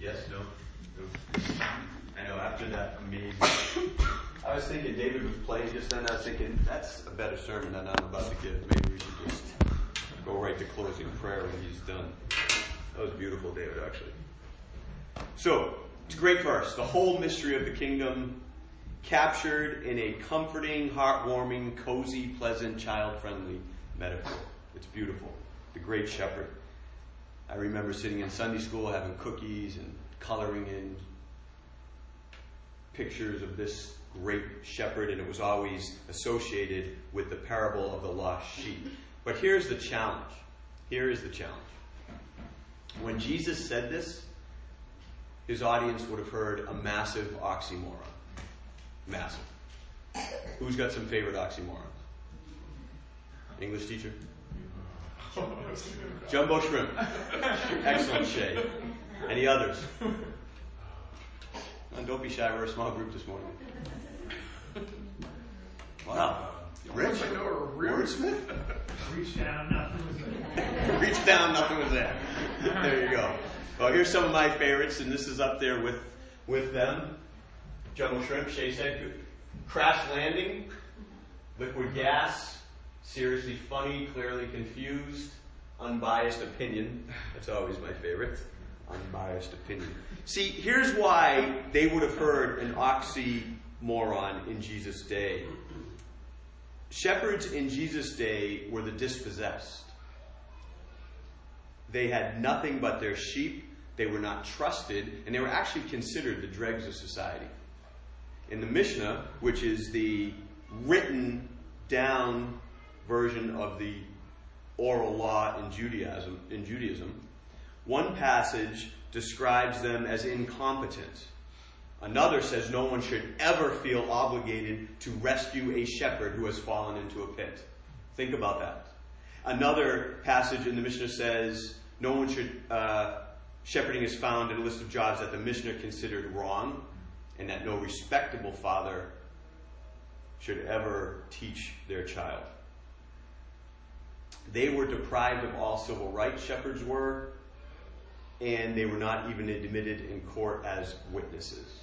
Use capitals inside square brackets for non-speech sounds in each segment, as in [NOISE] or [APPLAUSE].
Yes, no, no. I know, after that amazing. I was thinking David was playing just then. I was thinking, that's a better sermon than I'm about to give. Maybe we should just go right to closing prayer when he's done. That was beautiful, David, actually. So, it's a great verse. The whole mystery of the kingdom captured in a comforting, heartwarming, cozy, pleasant, child friendly metaphor. It's beautiful. The great shepherd. I remember sitting in Sunday school having cookies and coloring in pictures of this great shepherd, and it was always associated with the parable of the lost sheep. But here's the challenge. Here is the challenge. When Jesus said this, his audience would have heard a massive oxymoron. Massive. Who's got some favorite oxymorons? English teacher? Jumbo shrimp. Excellent shade. Any others? Oh, don't be shy, we're a small group this morning. Wow. Rich? Wordsmith? Reach down, nothing was there. Reach down, nothing was there. There you go. Well, here's some of my favorites, and this is up there with, with them. Jumbo shrimp, Shay said, crash landing, liquid gas, seriously funny, clearly confused, unbiased opinion. That's always my favorite. Unbiased opinion. See, here's why they would have heard an oxymoron in Jesus' day. Shepherds in Jesus' day were the dispossessed. They had nothing but their sheep. They were not trusted, and they were actually considered the dregs of society. In the Mishnah, which is the written down version of the oral law in Judaism, in Judaism, one passage describes them as incompetent. Another says no one should ever feel obligated to rescue a shepherd who has fallen into a pit. Think about that. Another passage in the Mishnah says no one should, uh, shepherding is found in a list of jobs that the Mishnah considered wrong, and that no respectable father should ever teach their child. They were deprived of all civil rights, shepherds were, and they were not even admitted in court as witnesses.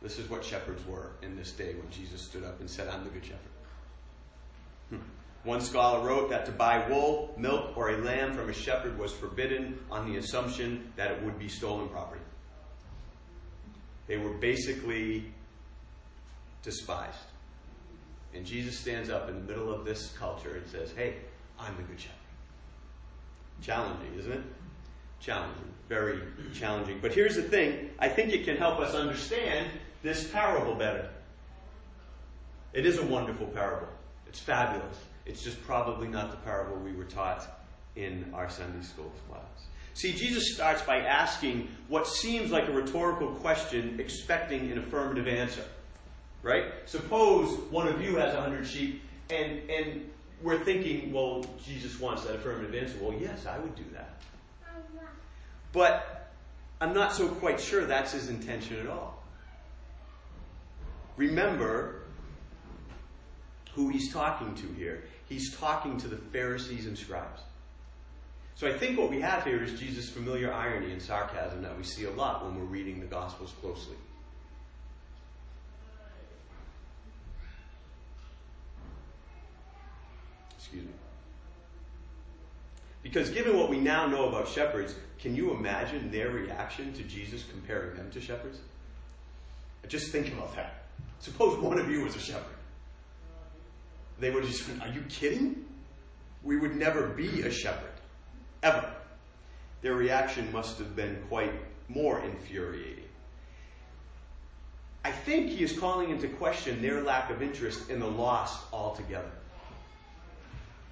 This is what shepherds were in this day when Jesus stood up and said, I'm the good shepherd. Hmm. One scholar wrote that to buy wool, milk, or a lamb from a shepherd was forbidden on the assumption that it would be stolen property. They were basically despised. And Jesus stands up in the middle of this culture and says, Hey, I'm the good shepherd. Challenging, isn't it? Challenging. Very challenging. But here's the thing I think it can help us understand this parable better. It is a wonderful parable, it's fabulous. It's just probably not the parable we were taught in our Sunday school class. See, Jesus starts by asking what seems like a rhetorical question, expecting an affirmative answer. Right? Suppose one of you has a hundred sheep, and, and we're thinking, well, Jesus wants that affirmative answer. Well, yes, I would do that. But I'm not so quite sure that's his intention at all. Remember who he's talking to here. He's talking to the Pharisees and scribes. So I think what we have here is Jesus' familiar irony and sarcasm that we see a lot when we're reading the Gospels closely. Excuse me. Because given what we now know about shepherds, can you imagine their reaction to Jesus comparing them to shepherds? Just think about that. Suppose one of you was a shepherd. They would just, are you kidding? We would never be a shepherd. Ever. Their reaction must have been quite more infuriating. I think he is calling into question their lack of interest in the lost altogether.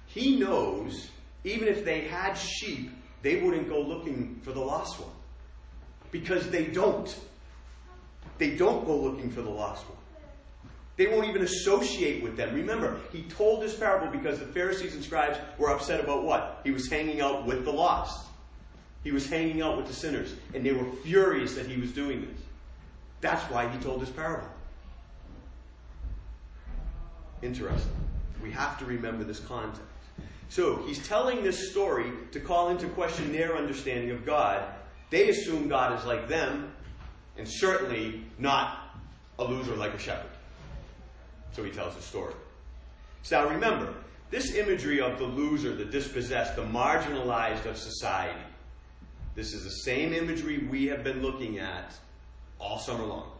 He knows even if they had sheep, they wouldn't go looking for the lost one. Because they don't. They don't go looking for the lost one. They won't even associate with them. Remember, he told this parable because the Pharisees and scribes were upset about what? He was hanging out with the lost. He was hanging out with the sinners. And they were furious that he was doing this. That's why he told this parable. Interesting. We have to remember this context. So he's telling this story to call into question their understanding of God, They assume God is like them, and certainly not a loser like a shepherd. So he tells the story. So now remember, this imagery of the loser, the dispossessed, the marginalized of society, this is the same imagery we have been looking at all summer long.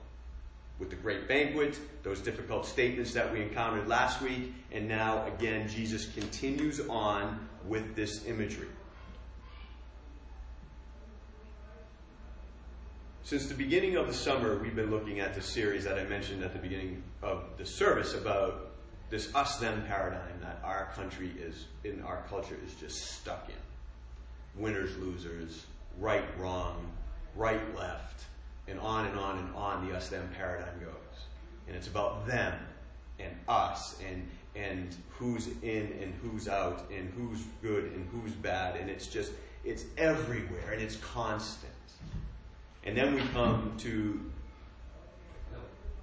With the great banquet, those difficult statements that we encountered last week, and now again, Jesus continues on with this imagery. Since the beginning of the summer, we've been looking at the series that I mentioned at the beginning of the service about this us them paradigm that our country is, in our culture, is just stuck in. Winners, losers, right, wrong, right, left, and on and on and on the us them paradigm goes. And it's about them and us and and who's in and who's out and who's good and who's bad and it's just it's everywhere and it's constant. And then we come to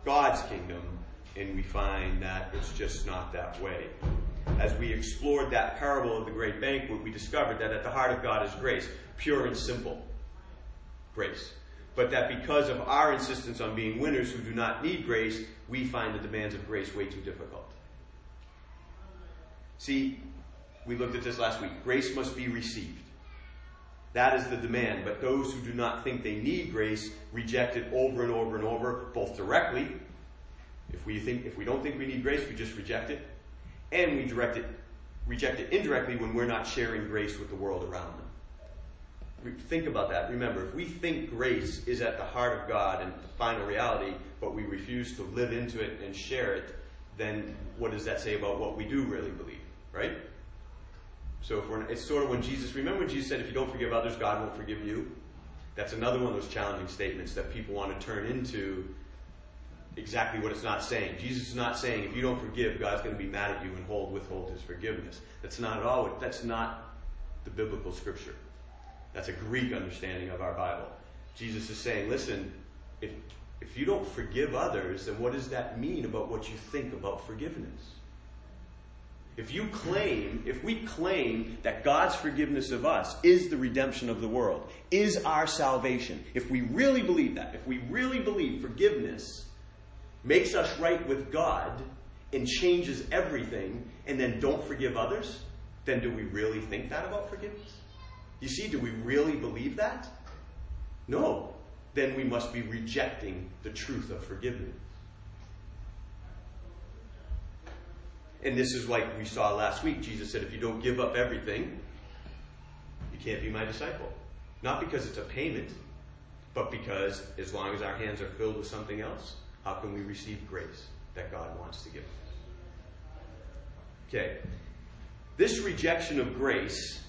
God's kingdom and we find that it's just not that way. As we explored that parable of the great banquet, we discovered that at the heart of God is grace, pure and simple grace. But that because of our insistence on being winners who do not need grace, we find the demands of grace way too difficult. See, we looked at this last week. Grace must be received. That is the demand. But those who do not think they need grace reject it over and over and over, both directly. If we think if we don't think we need grace, we just reject it. And we direct it, reject it indirectly when we're not sharing grace with the world around them. Think about that. Remember, if we think grace is at the heart of God and the final reality, but we refuse to live into it and share it, then what does that say about what we do really believe, right? So if we're, it's sort of when Jesus, remember when Jesus said, if you don't forgive others, God won't forgive you? That's another one of those challenging statements that people want to turn into exactly what it's not saying. Jesus is not saying if you don't forgive, God's going to be mad at you and hold withhold his forgiveness. That's not at all. That's not the biblical scripture. That's a Greek understanding of our Bible. Jesus is saying, listen, if if you don't forgive others, then what does that mean about what you think about forgiveness? If you claim, if we claim that God's forgiveness of us is the redemption of the world, is our salvation, if we really believe that, if we really believe forgiveness makes us right with God and changes everything, and then don't forgive others, then do we really think that about forgiveness? You see, do we really believe that? No. Then we must be rejecting the truth of forgiveness. And this is like we saw last week. Jesus said, if you don't give up everything, you can't be my disciple. Not because it's a payment, but because as long as our hands are filled with something else, how can we receive grace that God wants to give us? Okay. This rejection of grace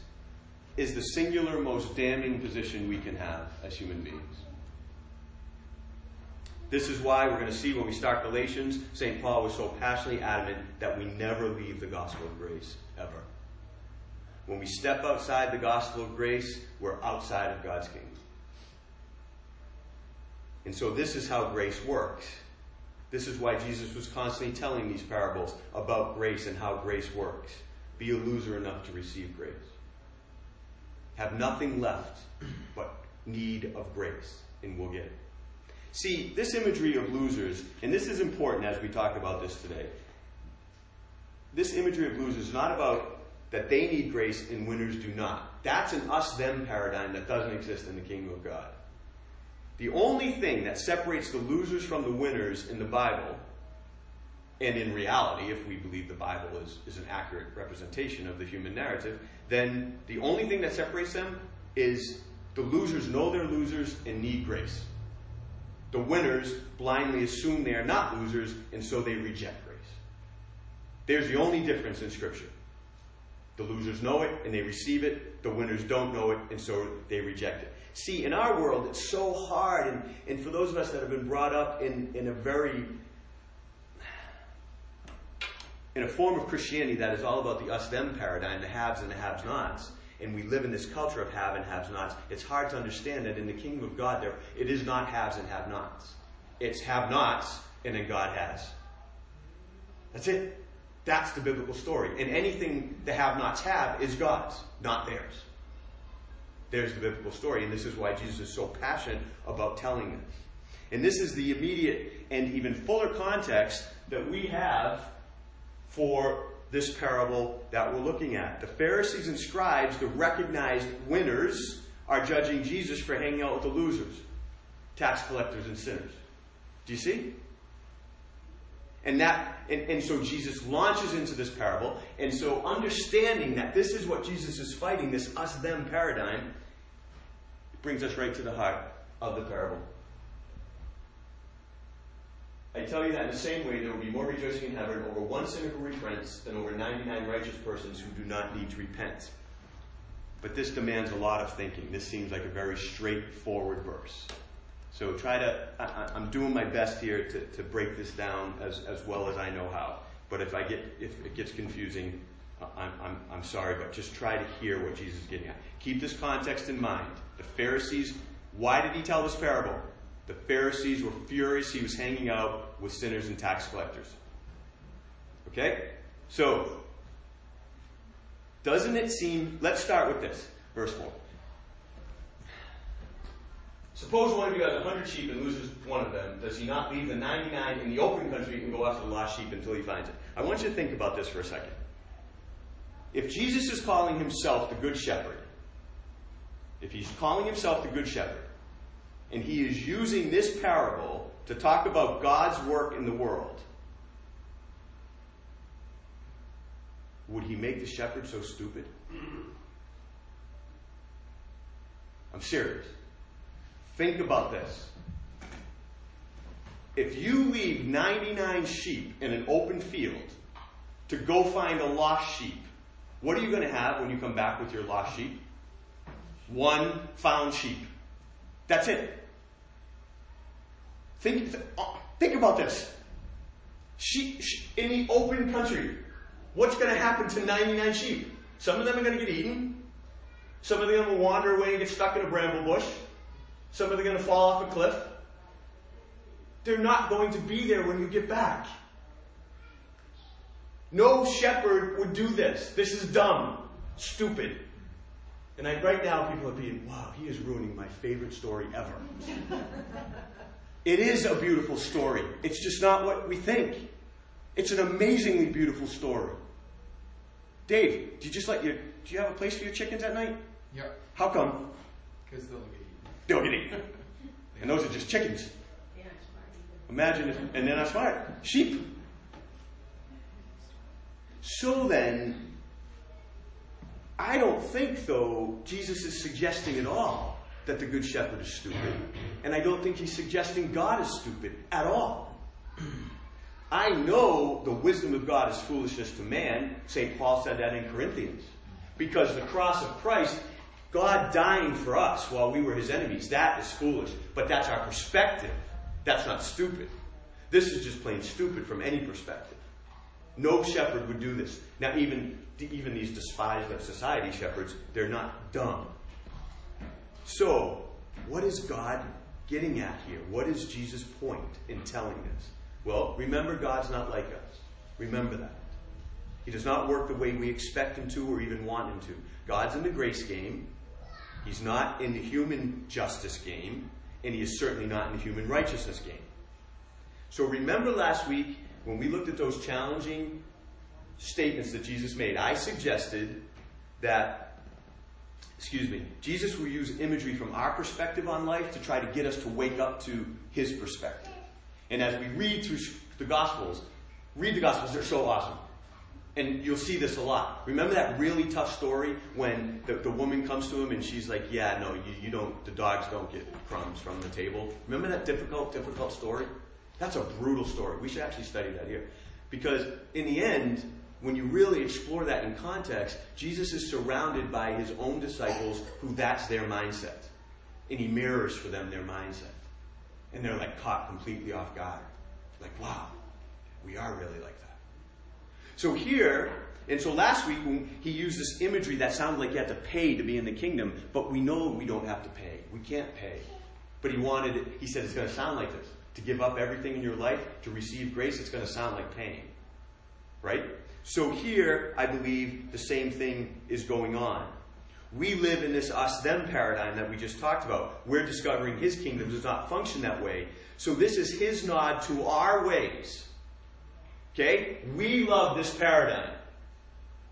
is the singular most damning position we can have as human beings. This is why we're going to see when we start Galatians, St. Paul was so passionately adamant that we never leave the gospel of grace, ever. When we step outside the gospel of grace, we're outside of God's kingdom. And so this is how grace works. This is why Jesus was constantly telling these parables about grace and how grace works. Be a loser enough to receive grace. Have nothing left but need of grace, and we'll get it. See, this imagery of losers, and this is important as we talk about this today. This imagery of losers is not about that they need grace and winners do not. That's an us them paradigm that doesn't exist in the kingdom of God. The only thing that separates the losers from the winners in the Bible, and in reality, if we believe the Bible is, is an accurate representation of the human narrative, then the only thing that separates them is the losers know they're losers and need grace. The winners blindly assume they are not losers, and so they reject grace. There's the only difference in Scripture. The losers know it and they receive it. The winners don't know it and so they reject it. See, in our world, it's so hard, and, and for those of us that have been brought up in, in a very in a form of Christianity that is all about the us them paradigm, the haves and the have nots, and we live in this culture of have and have nots, it's hard to understand that in the kingdom of God, there it is not haves and have nots. It's have nots, and then God has. That's it. That's the biblical story. And anything the have nots have is God's, not theirs. There's the biblical story, and this is why Jesus is so passionate about telling this. And this is the immediate and even fuller context that we have for this parable that we're looking at. The Pharisees and scribes, the recognized winners, are judging Jesus for hanging out with the losers, tax collectors and sinners. Do you see? And that and, and so Jesus launches into this parable, and so understanding that this is what Jesus is fighting, this us them paradigm, brings us right to the heart of the parable. I tell you that in the same way, there will be more rejoicing in heaven over one sinner who repents than over 99 righteous persons who do not need to repent. But this demands a lot of thinking. This seems like a very straightforward verse. So try to, I, am doing my best here to, to break this down as, as well as I know how. But if I get, if it gets confusing, I'm, I'm, I'm sorry, but just try to hear what Jesus is getting at. Keep this context in mind. The Pharisees, why did he tell this parable? The Pharisees were furious he was hanging out with sinners and tax collectors. Okay? So, doesn't it seem, let's start with this, verse 4. Suppose one of you has a hundred sheep and loses one of them. Does he not leave the 99 in the open country and go after the lost sheep until he finds it? I want you to think about this for a second. If Jesus is calling himself the Good Shepherd, if he's calling himself the Good Shepherd, and he is using this parable to talk about God's work in the world, would he make the shepherd so stupid? I'm serious. Think about this. If you leave 99 sheep in an open field to go find a lost sheep, what are you going to have when you come back with your lost sheep? One found sheep. That's it. Think, think about this. Sheep, in the open country, what's going to happen to 99 sheep? Some of them are going to get eaten. Some of them will wander away and get stuck in a bramble bush. Some of them are going to fall off a cliff. They're not going to be there when you get back. No shepherd would do this. This is dumb, stupid. And I, right now, people are being, wow, he is ruining my favorite story ever. [LAUGHS] it is a beautiful story. It's just not what we think. It's an amazingly beautiful story. Dave, do you just let your, do you have a place for your chickens at night? Yep. How come? Because they'll get eaten. They'll get eaten. And those are just chickens. Imagine if, and they're not smart. Sheep. So then, I don't think, though, Jesus is suggesting at all that the Good Shepherd is stupid. And I don't think he's suggesting God is stupid at all. I know the wisdom of God is foolishness to man. St. Paul said that in Corinthians. Because the cross of Christ, God dying for us while we were his enemies, that is foolish. But that's our perspective. That's not stupid. This is just plain stupid from any perspective. No shepherd would do this. Now, even, even these despised of society shepherds, they're not dumb. So, what is God getting at here? What is Jesus' point in telling this? Well, remember, God's not like us. Remember that. He does not work the way we expect him to or even want him to. God's in the grace game. He's not in the human justice game, and he is certainly not in the human righteousness game. So remember last week when we looked at those challenging statements that Jesus made, I suggested that, excuse me, Jesus will use imagery from our perspective on life to try to get us to wake up to his perspective. And as we read through the Gospels, read the Gospels, they're so awesome. And you'll see this a lot. Remember that really tough story when the, the woman comes to him and she's like, Yeah, no, you, you don't, the dogs don't get crumbs from the table. Remember that difficult, difficult story? That's a brutal story. We should actually study that here. Because in the end, when you really explore that in context, Jesus is surrounded by his own disciples who that's their mindset. And he mirrors for them their mindset. And they're like caught completely off guard. Like, wow, we are really like that. So here, and so last week when he used this imagery that sounded like you had to pay to be in the kingdom, but we know we don't have to pay. We can't pay. But he wanted it, he said it's going to sound like this to give up everything in your life to receive grace, it's going to sound like pain. Right? So here, I believe the same thing is going on. We live in this us them paradigm that we just talked about. We're discovering his kingdom does not function that way. So this is his nod to our ways. Okay? We love this paradigm.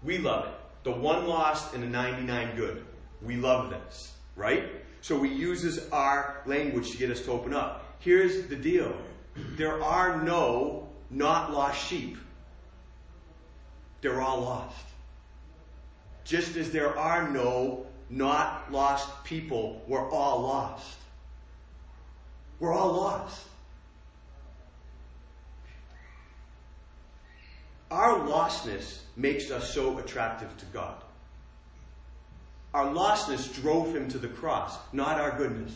We love it. The one lost and the 99 good. We love this, right? So he uses our language to get us to open up. Here's the deal there are no not lost sheep, they're all lost. Just as there are no not lost people, we're all lost. We're all lost. Our lostness makes us so attractive to God. Our lostness drove him to the cross, not our goodness.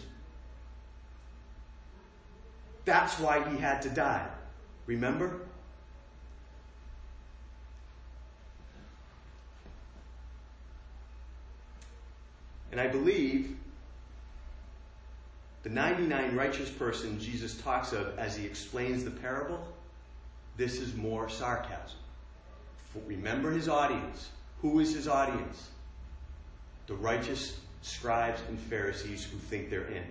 That's why he had to die. Remember? And I believe the 99 righteous person Jesus talks of as he explains the parable, this is more sarcasm. Remember his audience. Who is his audience? The righteous scribes and Pharisees who think they're in.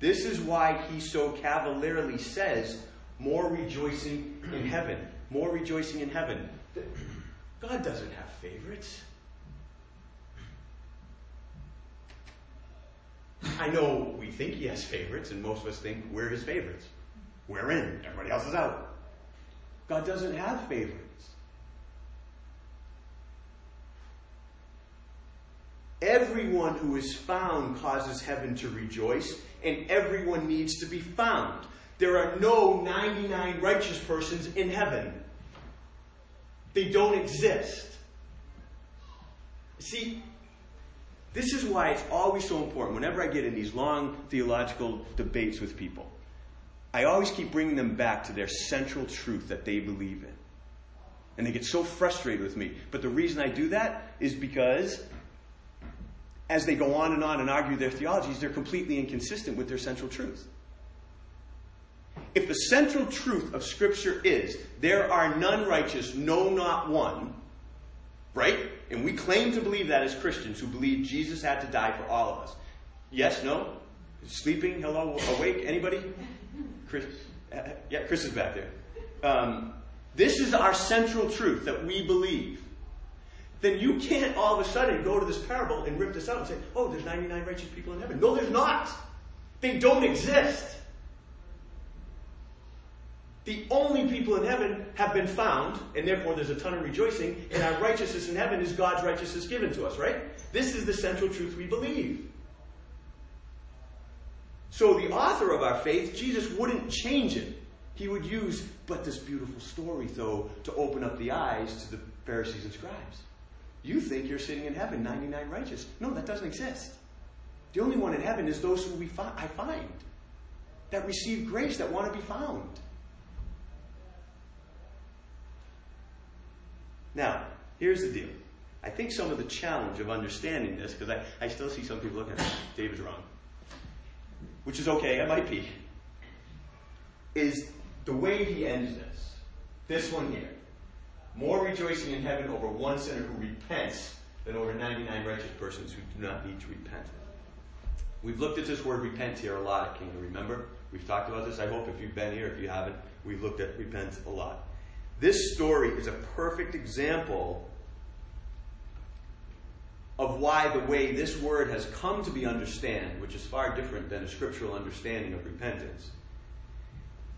This is why he so cavalierly says, more rejoicing in heaven. More rejoicing in heaven. God doesn't have favorites. I know we think he has favorites, and most of us think we're his favorites. We're in, everybody else is out. God doesn't have favorites. Everyone who is found causes heaven to rejoice, and everyone needs to be found. There are no 99 righteous persons in heaven, they don't exist. See, this is why it's always so important whenever I get in these long theological debates with people. I always keep bringing them back to their central truth that they believe in. And they get so frustrated with me. But the reason I do that is because as they go on and on and argue their theologies, they're completely inconsistent with their central truth. If the central truth of Scripture is there are none righteous, no, not one, right? And we claim to believe that as Christians who believe Jesus had to die for all of us. Yes, no? Sleeping? Hello? Awake? Anybody? Chris? Yeah, Chris is back there. Um, this is our central truth that we believe then you can't all of a sudden go to this parable and rip this out and say, oh, there's 99 righteous people in heaven. No, there's not. They don't exist. The only people in heaven have been found, and therefore there's a ton of rejoicing, and our righteousness in heaven is God's righteousness given to us, right? This is the central truth we believe. So the author of our faith, Jesus, wouldn't change it. He would use, but this beautiful story, though, to open up the eyes to the Pharisees and scribes. You think you're sitting in heaven, 99 righteous. No, that doesn't exist. The only one in heaven is those who we fi- I find that receive grace, that want to be found. Now, here's the deal. I think some of the challenge of understanding this, because I, I still see some people looking at David's wrong, which is okay, I might be, is the way he ends this. This one here. More rejoicing in heaven over one sinner who repents than over 99 righteous persons who do not need to repent. We've looked at this word repent here a lot at Kingdom, remember? We've talked about this. I hope if you've been here, if you haven't, we've looked at repent a lot. This story is a perfect example of why the way this word has come to be understood, which is far different than a scriptural understanding of repentance,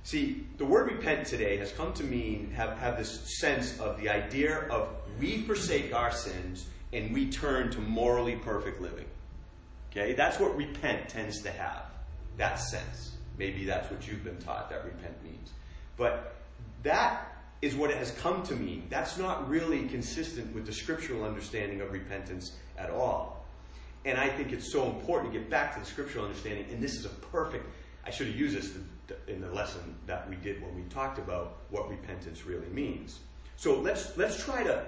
See, the word repent today has come to mean, have, have this sense of the idea of we forsake our sins and we turn to morally perfect living. Okay? That's what repent tends to have, that sense. Maybe that's what you've been taught that repent means. But that is what it has come to mean. That's not really consistent with the scriptural understanding of repentance at all. And I think it's so important to get back to the scriptural understanding, and this is a perfect, I should have used this in the lesson that we did when we talked about what repentance really means. So let's let's try to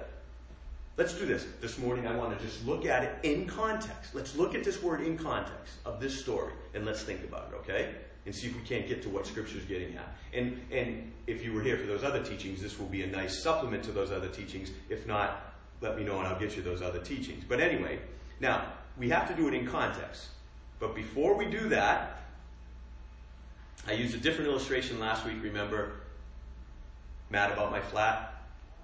let's do this this morning. I want to just look at it in context. Let's look at this word in context of this story and let's think about it, okay? And see if we can't get to what Scripture is getting at. And and if you were here for those other teachings, this will be a nice supplement to those other teachings. If not, let me know and I'll get you those other teachings. But anyway, now, we have to do it in context. But before we do that, I used a different illustration last week, remember? Mad about my flat,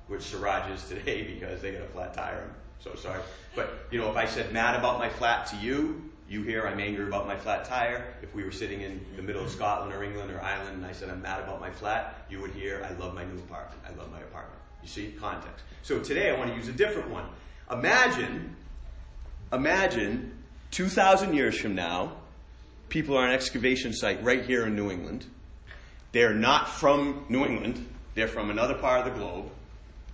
which Siraj is today [LAUGHS] because they got a flat tire. I'm so sorry. But, you know, if I said mad about my flat to you, you hear I'm angry about my flat tire. If we were sitting in the middle of Scotland or England or Ireland and I said I'm mad about my flat, you would hear I love my new apartment. I love my apartment. You see? Context. So today I want to use a different one. Imagine, imagine 2,000 years from now, people are on an excavation site right here in New England. They're not from New England, they're from another part of the globe,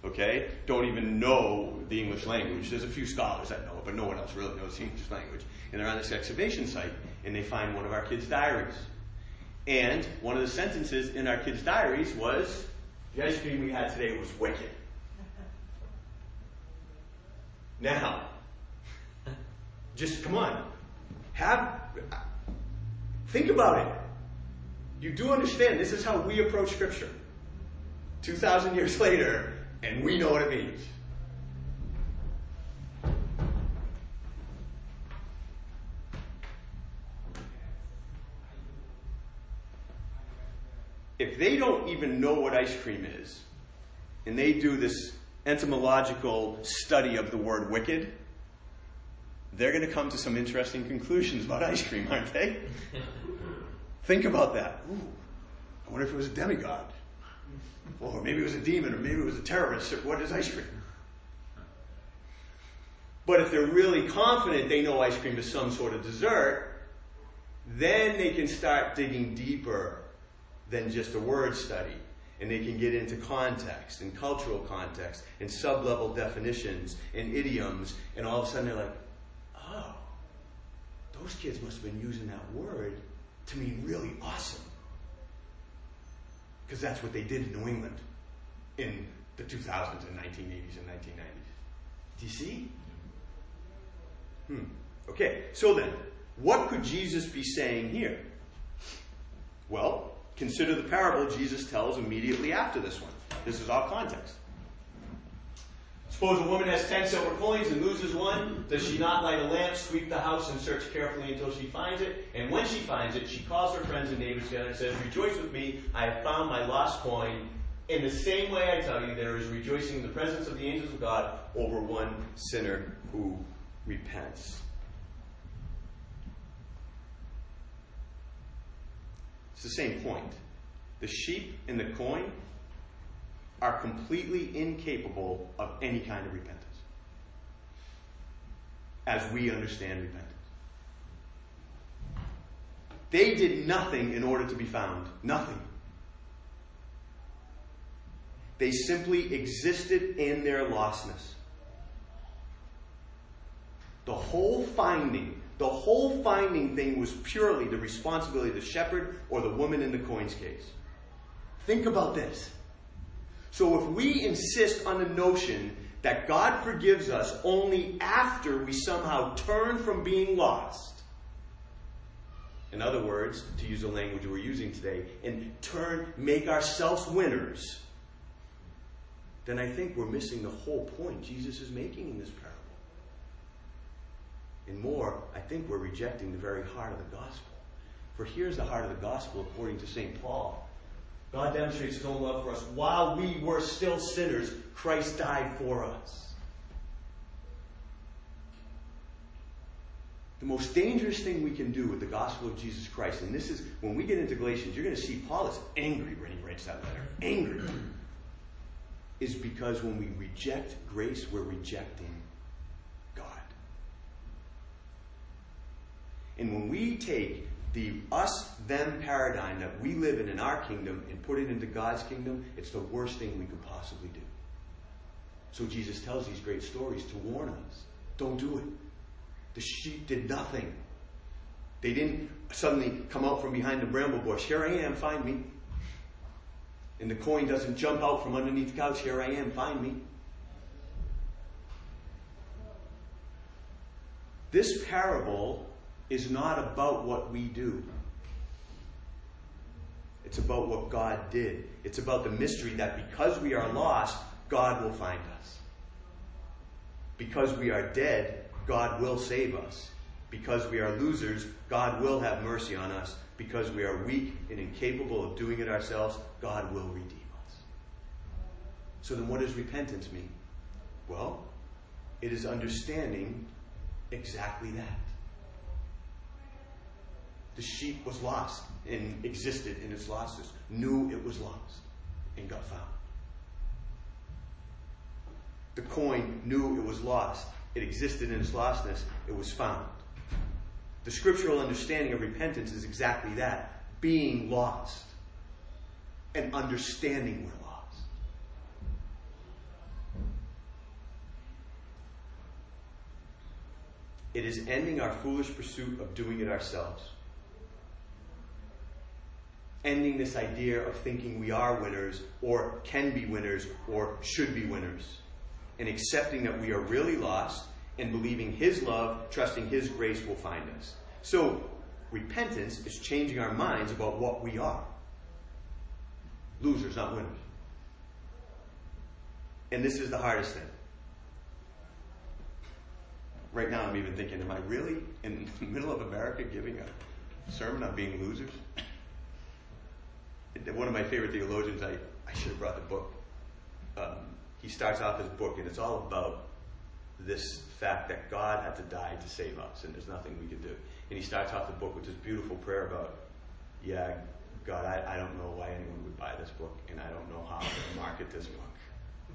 okay? Don't even know the English language. There's a few scholars that know it, but no one else really knows the English language. And they're on this excavation site, and they find one of our kids' diaries. And one of the sentences in our kids' diaries was the ice cream we had today was wicked. Now, just come on. Have think about it. You do understand this is how we approach scripture. 2000 years later and we know what it means. If they don't even know what ice cream is, and they do this etymological study of the word wicked, they're going to come to some interesting conclusions about ice cream, [LAUGHS] aren't they? Think about that. Ooh, I wonder if it was a demigod. Or maybe it was a demon, or maybe it was a terrorist. What is ice cream? But if they're really confident they know ice cream is some sort of dessert, then they can start digging deeper than just a word study. And they can get into context and cultural context and sub-level definitions and idioms. And all of a sudden they're like, oh, those kids must have been using that word to mean really awesome. Because that's what they did in New England in the 2000s and 1980s and 1990s. Do you see? Hmm. Okay, so then, what could Jesus be saying here? Well, consider the parable Jesus tells immediately after this one. This is all context. Suppose a woman has ten silver coins and loses one. Does she not light a lamp, sweep the house, and search carefully until she finds it? And when she finds it, she calls her friends and neighbors together and says, Rejoice with me, I have found my lost coin. In the same way, I tell you, there is rejoicing in the presence of the angels of God over one sinner who repents. It's the same point. The sheep and the coin are completely incapable of any kind of repentance as we understand repentance. They did nothing in order to be found. Nothing. They simply existed in their lostness. The whole finding, the whole finding thing was purely the responsibility of the shepherd or the woman in the coins case. Think about this. So if we insist on the notion that God forgives us only after we somehow turn from being lost, in other words, to use the language we're using today, and turn, make ourselves winners, then I think we're missing the whole point Jesus is making in this parable. And more, I think we're rejecting the very heart of the gospel. For here's the heart of the gospel according to St. Paul. God demonstrates his own love for us. While we were still sinners, Christ died for us. The most dangerous thing we can do with the gospel of Jesus Christ, and this is when we get into Galatians, you're going to see Paul is angry when he writes that letter. Angry. Is because when we reject grace, we're rejecting God. And when we take the us them paradigm that we live in in our kingdom and put it into God's kingdom, it's the worst thing we could possibly do. So Jesus tells these great stories to warn us. Don't do it. The sheep did nothing. They didn't suddenly come out from behind the bramble bush. Here I am, find me. And the coin doesn't jump out from underneath the couch. Here I am, find me. This parable is not about what we do. It's about what God did. It's about the mystery that because we are lost, God will find us. Because we are dead, God will save us. Because we are losers, God will have mercy on us. Because we are weak and incapable of doing it ourselves, God will redeem us. So then, what does repentance mean? Well, it is understanding exactly that. The sheep was lost and existed in its lostness, knew it was lost, and got found. The coin knew it was lost. It existed in its lostness. It was found. The scriptural understanding of repentance is exactly that being lost and understanding we're lost. It is ending our foolish pursuit of doing it ourselves. Ending this idea of thinking we are winners or can be winners or should be winners and accepting that we are really lost and believing His love, trusting His grace will find us. So, repentance is changing our minds about what we are losers, not winners. And this is the hardest thing. Right now, I'm even thinking, am I really in the middle of America giving a sermon on being losers? One of my favorite theologians, I, I should have brought the book. Um, he starts off his book, and it's all about this fact that God had to die to save us, and there's nothing we could do. And he starts off the book with this beautiful prayer about, yeah, God, I, I don't know why anyone would buy this book, and I don't know how to market this book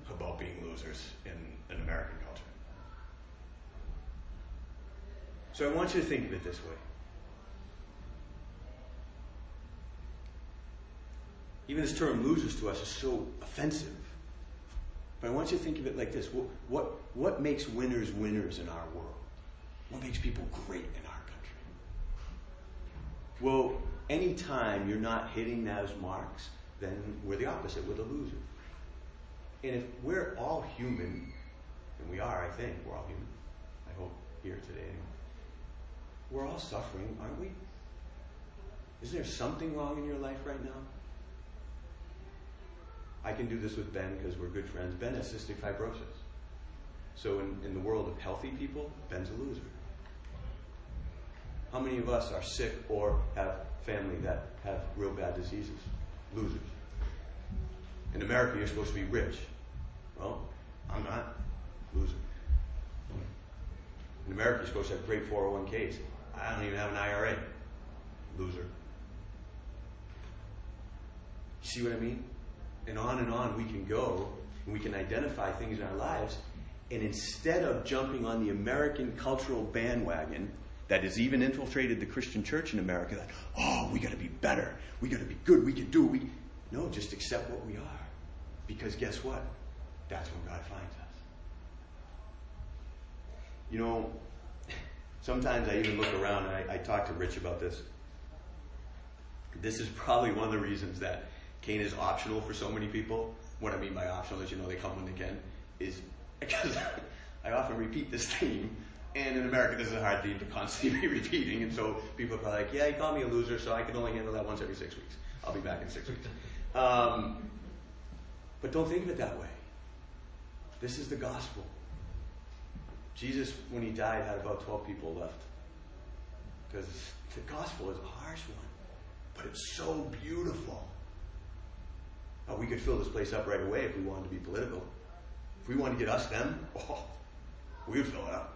about being losers in an American culture. So I want you to think of it this way. Even this term losers to us is so offensive. But I want you to think of it like this what, what, what makes winners winners in our world? What makes people great in our country? Well, anytime you're not hitting those marks, then we're the opposite. We're the loser. And if we're all human, and we are, I think, we're all human. I hope here today anyway. We're all suffering, aren't we? Isn't there something wrong in your life right now? I can do this with Ben because we're good friends. Ben has cystic fibrosis. So, in, in the world of healthy people, Ben's a loser. How many of us are sick or have family that have real bad diseases? Losers. In America, you're supposed to be rich. Well, I'm not. Loser. In America, you're supposed to have great 401ks. I don't even have an IRA. Loser. See what I mean? And on and on we can go, and we can identify things in our lives. And instead of jumping on the American cultural bandwagon that has even infiltrated the Christian church in America, that, oh, we got to be better, we got to be good, we can do it. We no, just accept what we are, because guess what? That's when God finds us. You know, sometimes I even look around and I, I talk to Rich about this. This is probably one of the reasons that Cain is optional for so many people. What I mean by optional is, you know, they come when they can. Is because [LAUGHS] I often repeat this theme, and in America, this is a hard theme to constantly [LAUGHS] be repeating, and so people are like, "Yeah, you call me a loser, so I can only handle that once every six weeks. I'll be back in six weeks." Um, but don't think of it that way. This is the gospel. Jesus, when he died, had about 12 people left. Because the gospel is a harsh one, but it's so beautiful. Uh, we could fill this place up right away if we wanted to be political. If we wanted to get us them, [LAUGHS] oh, we would fill it up.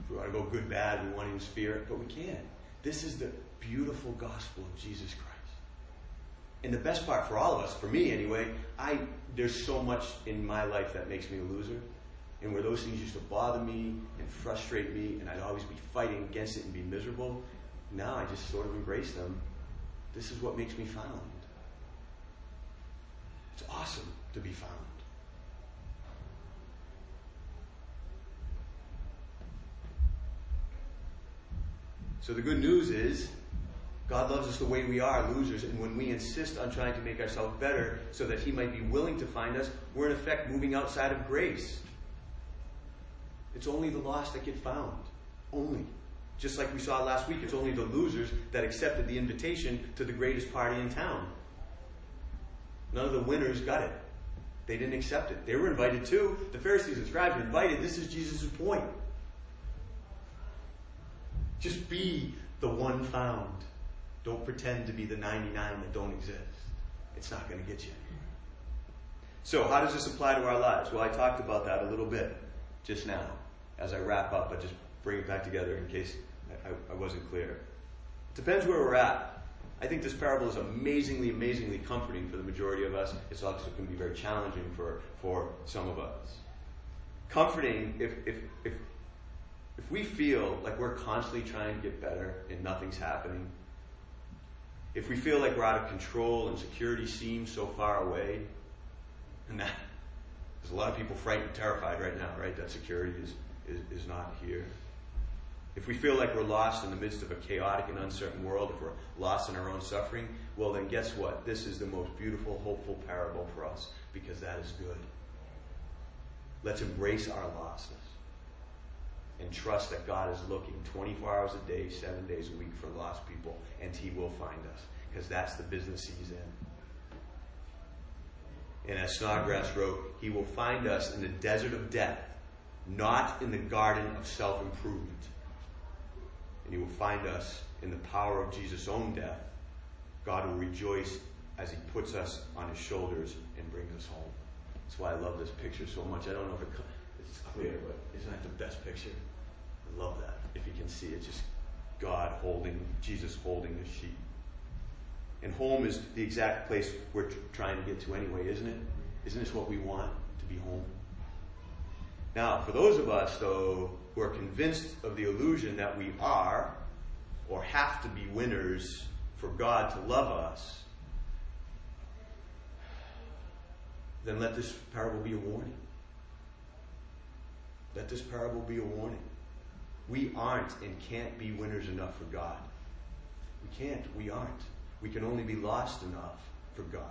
If we want to go good, bad, we want to sphere it, but we can't. This is the beautiful gospel of Jesus Christ. And the best part for all of us, for me anyway, I there's so much in my life that makes me a loser. And where those things used to bother me and frustrate me, and I'd always be fighting against it and be miserable, now I just sort of embrace them this is what makes me found. It's awesome to be found. So the good news is God loves us the way we are, losers, and when we insist on trying to make ourselves better so that He might be willing to find us, we're in effect moving outside of grace. It's only the lost that get found. Only. Just like we saw last week, it's only the losers that accepted the invitation to the greatest party in town. None of the winners got it. They didn't accept it. They were invited too. The Pharisees and scribes were invited. This is Jesus' point. Just be the one found. Don't pretend to be the 99 that don't exist. It's not going to get you. So, how does this apply to our lives? Well, I talked about that a little bit just now. As I wrap up, I just bring it back together in case I, I wasn't clear. It depends where we're at. I think this parable is amazingly, amazingly comforting for the majority of us. It's also going to be very challenging for, for some of us. Comforting if, if, if, if we feel like we're constantly trying to get better and nothing's happening, if we feel like we're out of control and security seems so far away, and that there's a lot of people frightened, terrified right now, right? That security is, is, is not here. If we feel like we're lost in the midst of a chaotic and uncertain world, if we're lost in our own suffering, well, then guess what? This is the most beautiful, hopeful parable for us because that is good. Let's embrace our lostness and trust that God is looking 24 hours a day, seven days a week for lost people, and He will find us because that's the business He's in. And as Snodgrass wrote, He will find us in the desert of death, not in the garden of self improvement. And He will find us in the power of Jesus' own death. God will rejoice as He puts us on His shoulders and brings us home. That's why I love this picture so much. I don't know if it, it's clear, but isn't that the best picture? I love that. If you can see it, just God holding, Jesus holding the sheep. And home is the exact place we're trying to get to anyway, isn't it? Isn't this what we want to be home? Now, for those of us, though, who are convinced of the illusion that we are or have to be winners for God to love us, then let this parable be a warning. Let this parable be a warning. We aren't and can't be winners enough for God. We can't. We aren't. We can only be lost enough for God.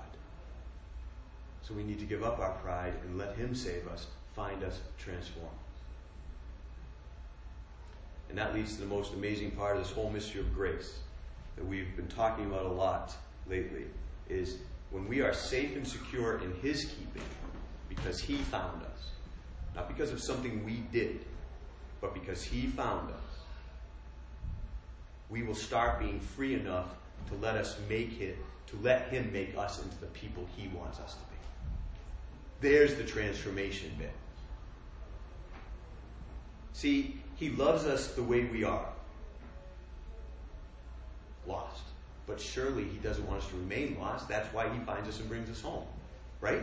So we need to give up our pride and let Him save us, find us, transform. And that leads to the most amazing part of this whole mystery of grace that we've been talking about a lot lately is when we are safe and secure in His keeping because He found us, not because of something we did, but because He found us, we will start being free enough to let us make it, to let Him make us into the people He wants us to be. There's the transformation bit. See, He loves us the way we are lost. But surely He doesn't want us to remain lost. That's why He finds us and brings us home. Right?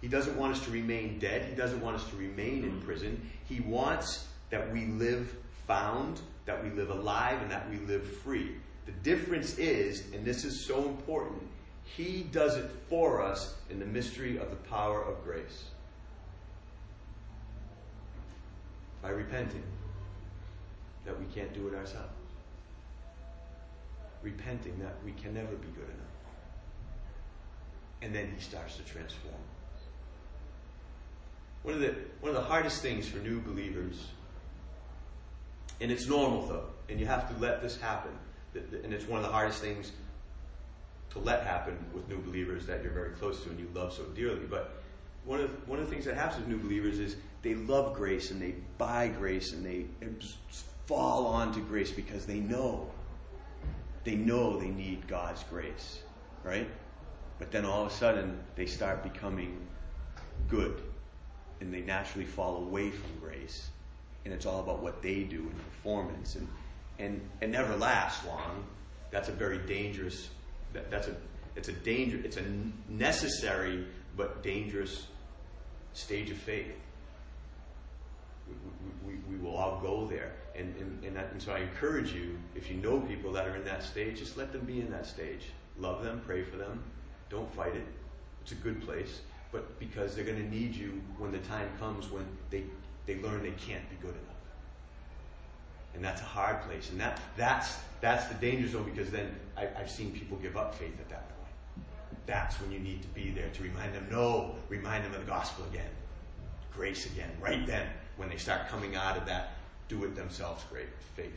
He doesn't want us to remain dead. He doesn't want us to remain in prison. He wants that we live found, that we live alive, and that we live free. The difference is, and this is so important, He does it for us in the mystery of the power of grace. By repenting that we can't do it ourselves. Repenting that we can never be good enough. And then He starts to transform. One of the, one of the hardest things for new believers, and it's normal though, and you have to let this happen and it's one of the hardest things to let happen with new believers that you're very close to and you love so dearly. But one of one of the things that happens with new believers is they love grace and they buy grace and they fall onto grace because they know they know they need God's grace, right? But then all of a sudden they start becoming good and they naturally fall away from grace and it's all about what they do and performance and and it never lasts long. That's a very dangerous. That, that's a it's a danger. It's a necessary but dangerous stage of faith. We, will all go there, and and, and so I encourage you, if you know people that are in that stage, just let them be in that stage. Love them, pray for them, don't fight it. It's a good place, but because they're going to need you when the time comes when they they learn they can't be good enough and that's a hard place. And that that's that's the danger zone because then I, I've seen people give up faith at that point. That's when you need to be there to remind them. No, remind them of the gospel again, grace again. Right then, when they start coming out of that, do it themselves. Great faith.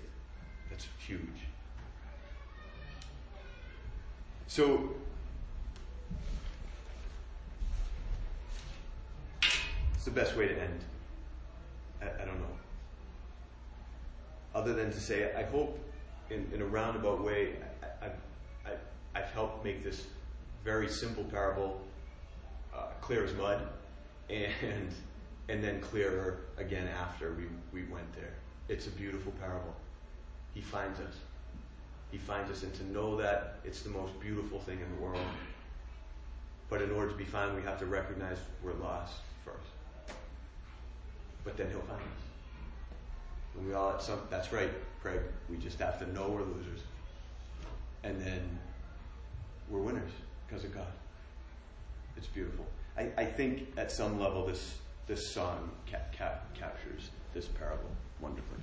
That's huge. So it's the best way to end. I, I don't know. Other than to say, I hope in, in a roundabout way, I, I, I've helped make this very simple parable uh, clear as mud, [LAUGHS] and and then clearer again after we, we went there. It's a beautiful parable. He finds us. He finds us, and to know that it's the most beautiful thing in the world. But in order to be found, we have to recognize we're lost first. But then He'll find us. We all at some. That's right, Craig. We just have to know we're losers, and then we're winners because of God. It's beautiful. I, I think at some level this this song cap, cap, captures this parable wonderfully.